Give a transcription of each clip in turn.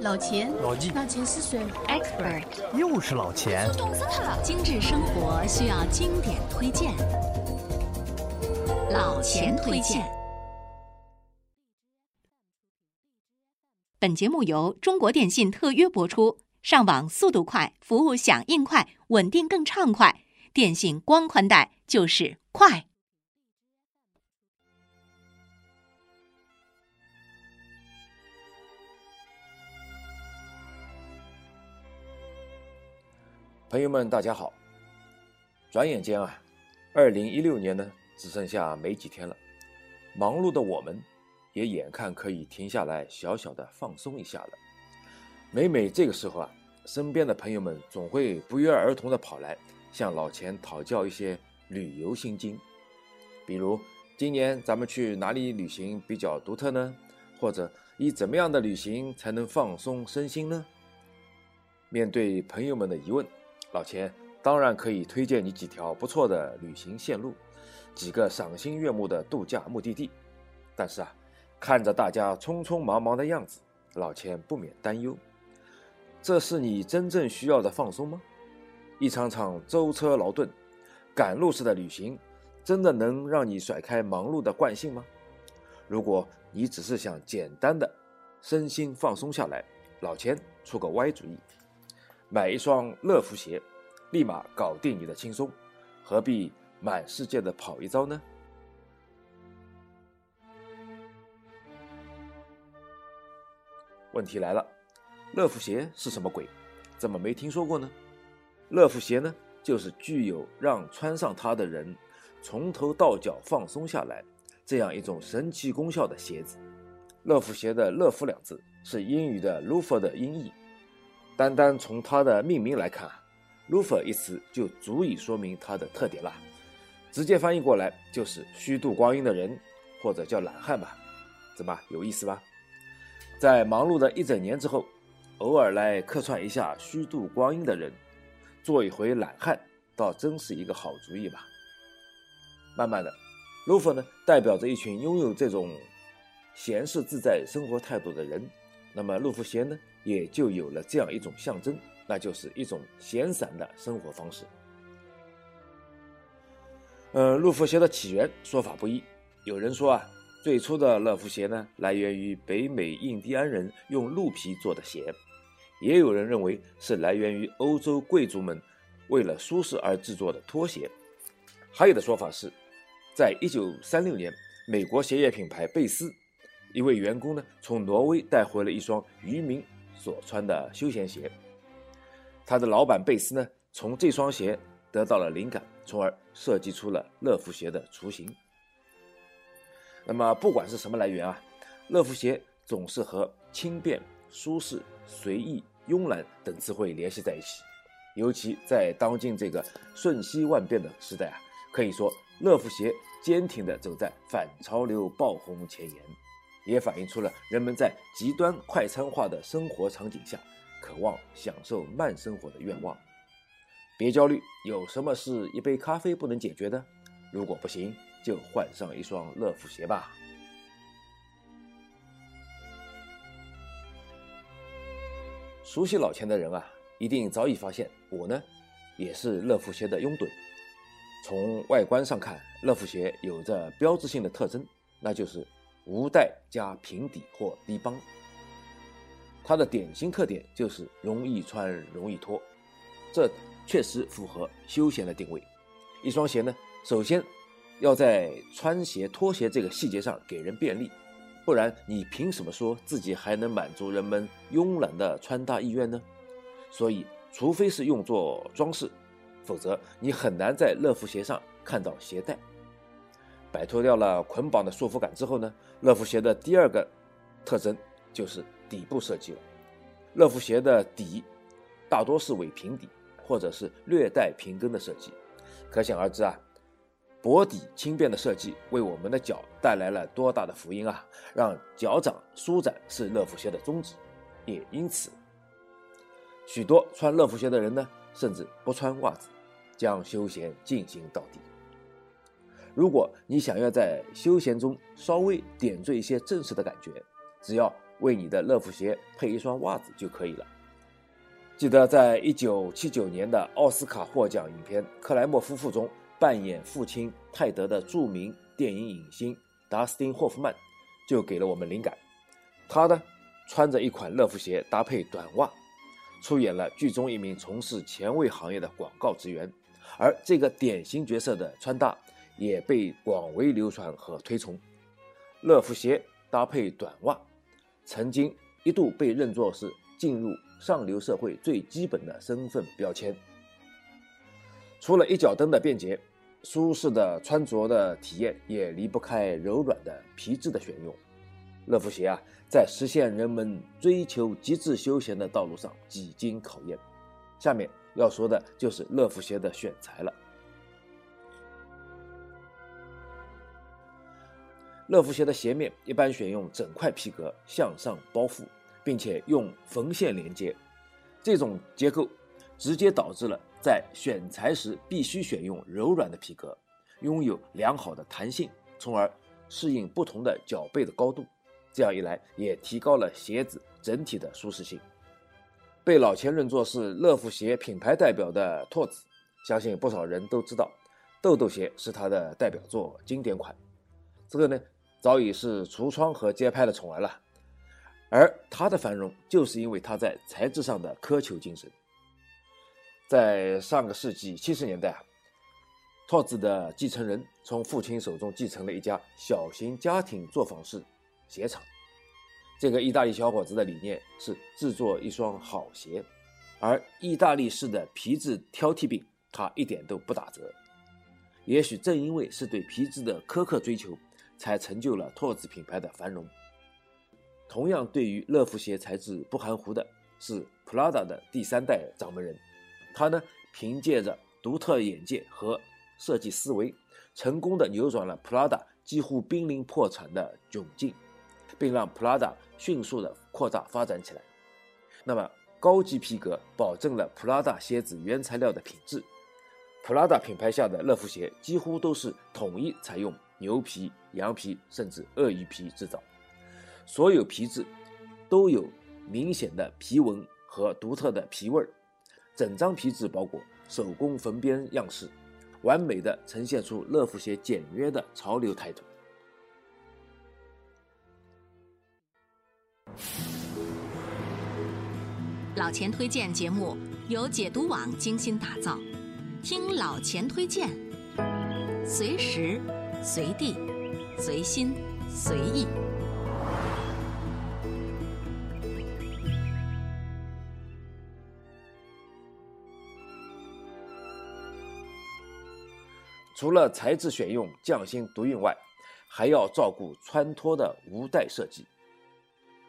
老钱，老纪，老钱是谁？Expert，又是老钱。懂死他了！精致生活需要经典推荐，老钱推荐。本节目由中国电信特约播出，上网速度快，服务响应快，稳定更畅快。电信光宽带就是快。朋友们，大家好！转眼间啊，二零一六年呢，只剩下没几天了。忙碌的我们，也眼看可以停下来，小小的放松一下了。每每这个时候啊，身边的朋友们总会不约而同的跑来向老钱讨教一些旅游心经，比如今年咱们去哪里旅行比较独特呢？或者以怎么样的旅行才能放松身心呢？面对朋友们的疑问。老钱当然可以推荐你几条不错的旅行线路，几个赏心悦目的度假目的地。但是啊，看着大家匆匆忙忙的样子，老钱不免担忧：这是你真正需要的放松吗？一场场舟车劳顿、赶路式的旅行，真的能让你甩开忙碌的惯性吗？如果你只是想简单的身心放松下来，老钱出个歪主意。买一双乐福鞋，立马搞定你的轻松，何必满世界的跑一遭呢？问题来了，乐福鞋是什么鬼？怎么没听说过呢？乐福鞋呢，就是具有让穿上它的人从头到脚放松下来这样一种神奇功效的鞋子。乐福鞋的“乐福”两字是英语的 “loafer” 的音译。单单从它的命名来看啊，“loafer” 一词就足以说明它的特点了。直接翻译过来就是虚度光阴的人，或者叫懒汉吧。怎么有意思吧？在忙碌的一整年之后，偶尔来客串一下虚度光阴的人，做一回懒汉，倒真是一个好主意吧。慢慢的，“Lufer” 呢，代表着一群拥有这种闲适自在生活态度的人。那么，乐福鞋呢？也就有了这样一种象征，那就是一种闲散的生活方式。呃，乐福鞋的起源说法不一，有人说啊，最初的乐福鞋呢来源于北美印第安人用鹿皮做的鞋，也有人认为是来源于欧洲贵族们为了舒适而制作的拖鞋，还有的说法是，在一九三六年，美国鞋业品牌贝斯一位员工呢从挪威带回了一双渔民。所穿的休闲鞋，他的老板贝斯呢，从这双鞋得到了灵感，从而设计出了乐福鞋的雏形。那么，不管是什么来源啊，乐福鞋总是和轻便、舒适、随意、慵懒等词汇联系在一起。尤其在当今这个瞬息万变的时代啊，可以说乐福鞋坚挺地走在反潮流爆红前沿。也反映出了人们在极端快餐化的生活场景下，渴望享受慢生活的愿望。别焦虑，有什么是一杯咖啡不能解决的？如果不行，就换上一双乐福鞋吧。熟悉老钱的人啊，一定早已发现，我呢，也是乐福鞋的拥趸。从外观上看，乐福鞋有着标志性的特征，那就是。无带加平底或低帮，它的典型特点就是容易穿、容易脱，这确实符合休闲的定位。一双鞋呢，首先要在穿鞋、脱鞋这个细节上给人便利，不然你凭什么说自己还能满足人们慵懒的穿搭意愿呢？所以，除非是用作装饰，否则你很难在乐福鞋上看到鞋带。摆脱掉了捆绑的束缚感之后呢，乐福鞋的第二个特征就是底部设计了。乐福鞋的底大多是伪平底，或者是略带平跟的设计。可想而知啊，薄底轻便的设计为我们的脚带来了多大的福音啊！让脚掌舒展是乐福鞋的宗旨，也因此，许多穿乐福鞋的人呢，甚至不穿袜子，将休闲进行到底。如果你想要在休闲中稍微点缀一些正式的感觉，只要为你的乐福鞋配一双袜子就可以了。记得在一九七九年的奥斯卡获奖影片《克莱默夫妇》中扮演父亲泰德的著名电影影星达斯汀·霍夫曼就给了我们灵感。他呢，穿着一款乐福鞋搭配短袜，出演了剧中一名从事前卫行业的广告职员，而这个典型角色的穿搭也被广为流传和推崇。乐福鞋搭配短袜，曾经一度被认作是进入。上流社会最基本的身份标签。除了一脚蹬的便捷、舒适的穿着的体验，也离不开柔软的皮质的选用。乐福鞋啊，在实现人们追求极致休闲的道路上几经考验。下面要说的就是乐福鞋的选材了。乐福鞋的鞋面一般选用整块皮革向上包覆。并且用缝线连接，这种结构直接导致了在选材时必须选用柔软的皮革，拥有良好的弹性，从而适应不同的脚背的高度。这样一来，也提高了鞋子整体的舒适性。被老钱认作是乐福鞋品牌代表的拓子，相信不少人都知道，豆豆鞋是他的代表作经典款。这个呢，早已是橱窗和街拍的宠儿了。而它的繁荣，就是因为它在材质上的苛求精神。在上个世纪七十年代啊，拓子的继承人从父亲手中继承了一家小型家庭作坊式鞋厂。这个意大利小伙子的理念是制作一双好鞋，而意大利式的皮质挑剔病，他一点都不打折。也许正因为是对皮质的苛刻追求，才成就了拓子品牌的繁荣。同样，对于乐福鞋材质不含糊的是 Prada 的第三代掌门人，他呢凭借着独特眼界和设计思维，成功的扭转了 Prada 几乎濒临破产的窘境，并让 Prada 迅速的扩大发展起来。那么，高级皮革保证了 Prada 鞋子原材料的品质，Prada 品牌下的乐福鞋几乎都是统一采用牛皮、羊皮甚至鳄鱼皮制造。所有皮质都有明显的皮纹和独特的皮味儿，整张皮质包裹手工缝边样式，完美的呈现出乐福鞋简约的潮流态度。老钱推荐节目由解读网精心打造，听老钱推荐，随时随地随心随意。除了材质选用匠心独运外，还要照顾穿脱的无带设计。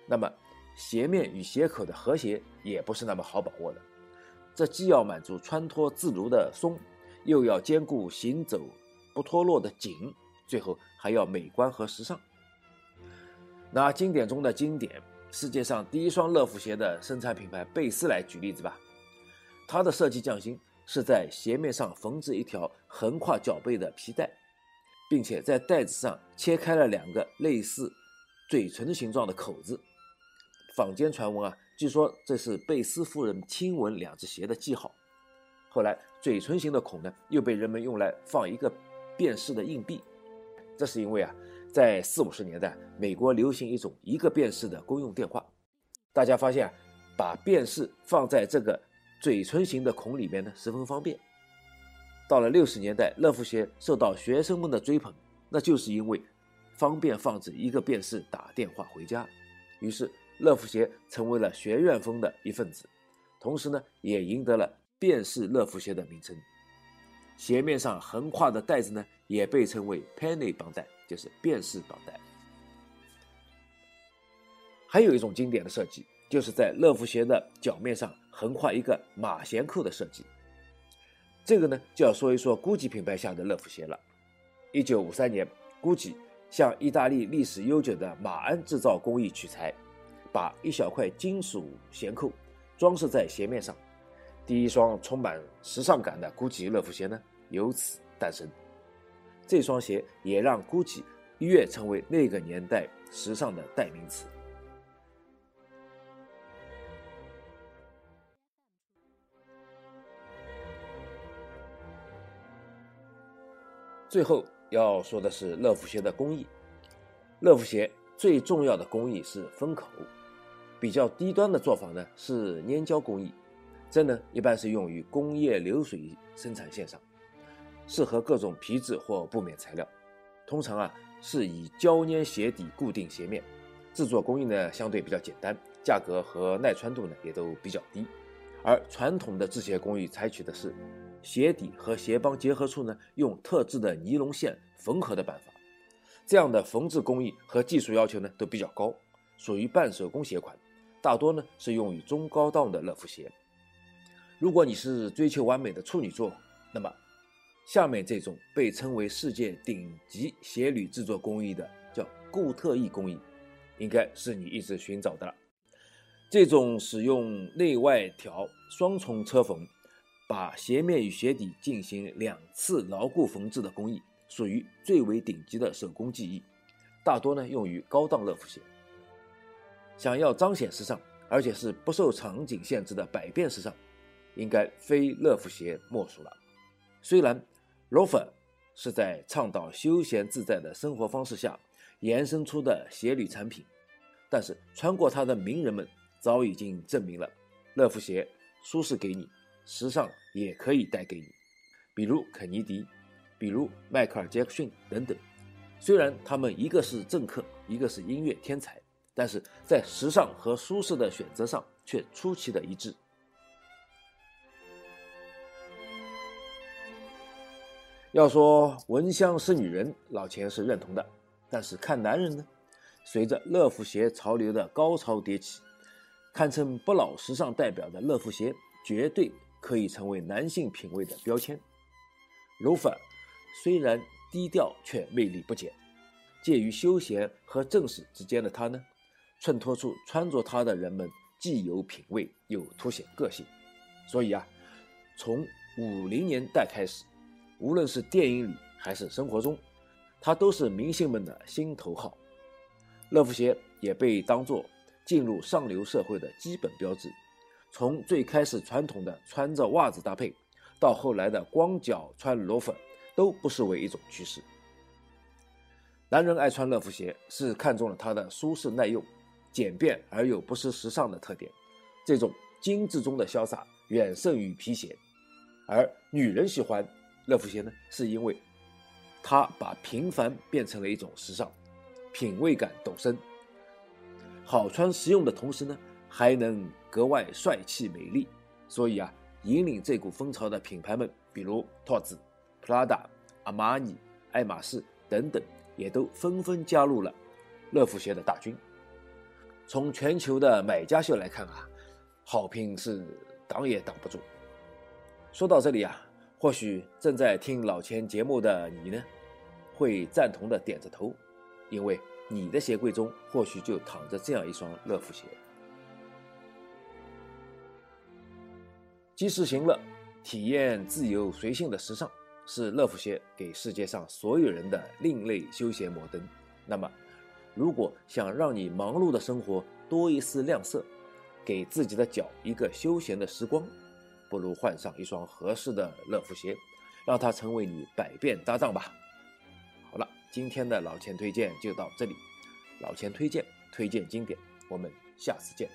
那么，鞋面与鞋口的和谐也不是那么好把握的。这既要满足穿脱自如的松，又要兼顾行走不脱落的紧，最后还要美观和时尚。拿经典中的经典，世界上第一双乐福鞋的生产品牌贝斯来举例子吧，它的设计匠心。是在鞋面上缝制一条横跨脚背的皮带，并且在带子上切开了两个类似嘴唇形状的口子。坊间传闻啊，据说这是贝斯夫人亲吻两只鞋的记号。后来，嘴唇形的孔呢，又被人们用来放一个便士的硬币。这是因为啊，在四五十年代，美国流行一种一个便士的公用电话。大家发现啊，把便士放在这个。嘴唇形的孔里面呢，十分方便。到了六十年代，乐福鞋受到学生们的追捧，那就是因为方便放置一个便士打电话回家。于是，乐福鞋成为了学院风的一份子，同时呢，也赢得了便士乐福鞋的名称。鞋面上横跨的带子呢，也被称为 penny 绑带，就是便士绑带。还有一种经典的设计。就是在乐福鞋的脚面上横跨一个马衔扣的设计，这个呢就要说一说 GUCCI 品牌下的乐福鞋了。一九五三年，GUCCI 向意大利历史悠久的马鞍制造工艺取材，把一小块金属衔扣装饰在鞋面上，第一双充满时尚感的 GUCCI 乐福鞋呢由此诞生。这双鞋也让 gucci 越成为那个年代时尚的代名词。最后要说的是乐福鞋的工艺。乐福鞋最重要的工艺是封口比较低端的做法呢是粘胶工艺这呢一般是用于工业流水生产线上。适合各种皮质或布面材料。通常啊是以胶粘鞋底固定鞋面，制作工艺呢相对比较简单，价格和耐穿度呢也都比较低。而传统的制鞋工艺采取的是鞋底和鞋帮结合处呢用特制的尼龙线缝合的办法。这样的缝制工艺和技术要求呢都比较高，属于半手工鞋款，大多呢是用于中高档的乐福鞋。如果你是追求完美的处女座，那么下面这种被称为世界顶级鞋履制作工艺的叫固特异工艺，应该是你一直寻找的了。这种使用内外条双重车缝，把鞋面与鞋底进行两次牢固缝制的工艺。属于最为顶级的手工技艺，大多呢用于高档乐福鞋。想要彰显时尚，而且是不受场景限制的百变时尚，应该非乐福鞋莫属了。虽然 loafer 是在倡导休闲自在的生活方式下延伸出的鞋履产品，但是穿过它的名人们早已经证明了，乐福鞋舒适给你，时尚也可以带给你。比如肯尼迪。比如迈克尔·杰克逊等等，虽然他们一个是政客，一个是音乐天才，但是在时尚和舒适的选择上却出奇的一致。要说闻香识女人，老钱是认同的，但是看男人呢？随着乐福鞋潮流的高潮迭起，堪称不老时尚代表的乐福鞋，绝对可以成为男性品味的标签。罗弗。虽然低调，却魅力不减。介于休闲和正式之间的他呢，衬托出穿着它的人们既有品味又凸显个性。所以啊，从五零年代开始，无论是电影里还是生活中，它都是明星们的心头好。乐福鞋也被当作进入上流社会的基本标志。从最开始传统的穿着袜子搭配，到后来的光脚穿裸粉。都不失为一种趋势。男人爱穿乐福鞋，是看中了它的舒适耐用、简便而又不失时尚的特点。这种精致中的潇洒远胜于皮鞋。而女人喜欢乐福鞋呢，是因为它把平凡变成了一种时尚，品味感陡升。好穿实用的同时呢，还能格外帅气美丽。所以啊，引领这股风潮的品牌们，比如拓子。Prada、阿玛尼、爱马仕等等，也都纷纷加入了乐福鞋的大军。从全球的买家秀来看啊，好评是挡也挡不住。说到这里啊，或许正在听老钱节目的你呢，会赞同的点着头，因为你的鞋柜中或许就躺着这样一双乐福鞋。及时行乐，体验自由随性的时尚。是乐福鞋给世界上所有人的另类休闲摩登。那么，如果想让你忙碌的生活多一丝亮色，给自己的脚一个休闲的时光，不如换上一双合适的乐福鞋，让它成为你百变搭档吧。好了，今天的老钱推荐就到这里。老钱推荐，推荐经典，我们下次见。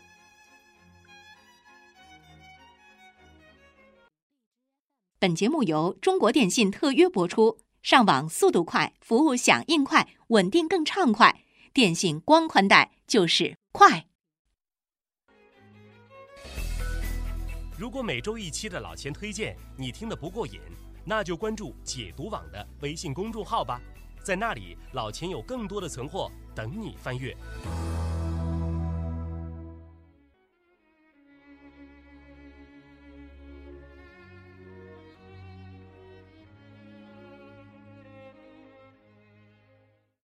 本节目由中国电信特约播出，上网速度快，服务响应快，稳定更畅快。电信光宽带就是快。如果每周一期的老钱推荐你听得不过瘾，那就关注解读网的微信公众号吧，在那里老钱有更多的存货等你翻阅。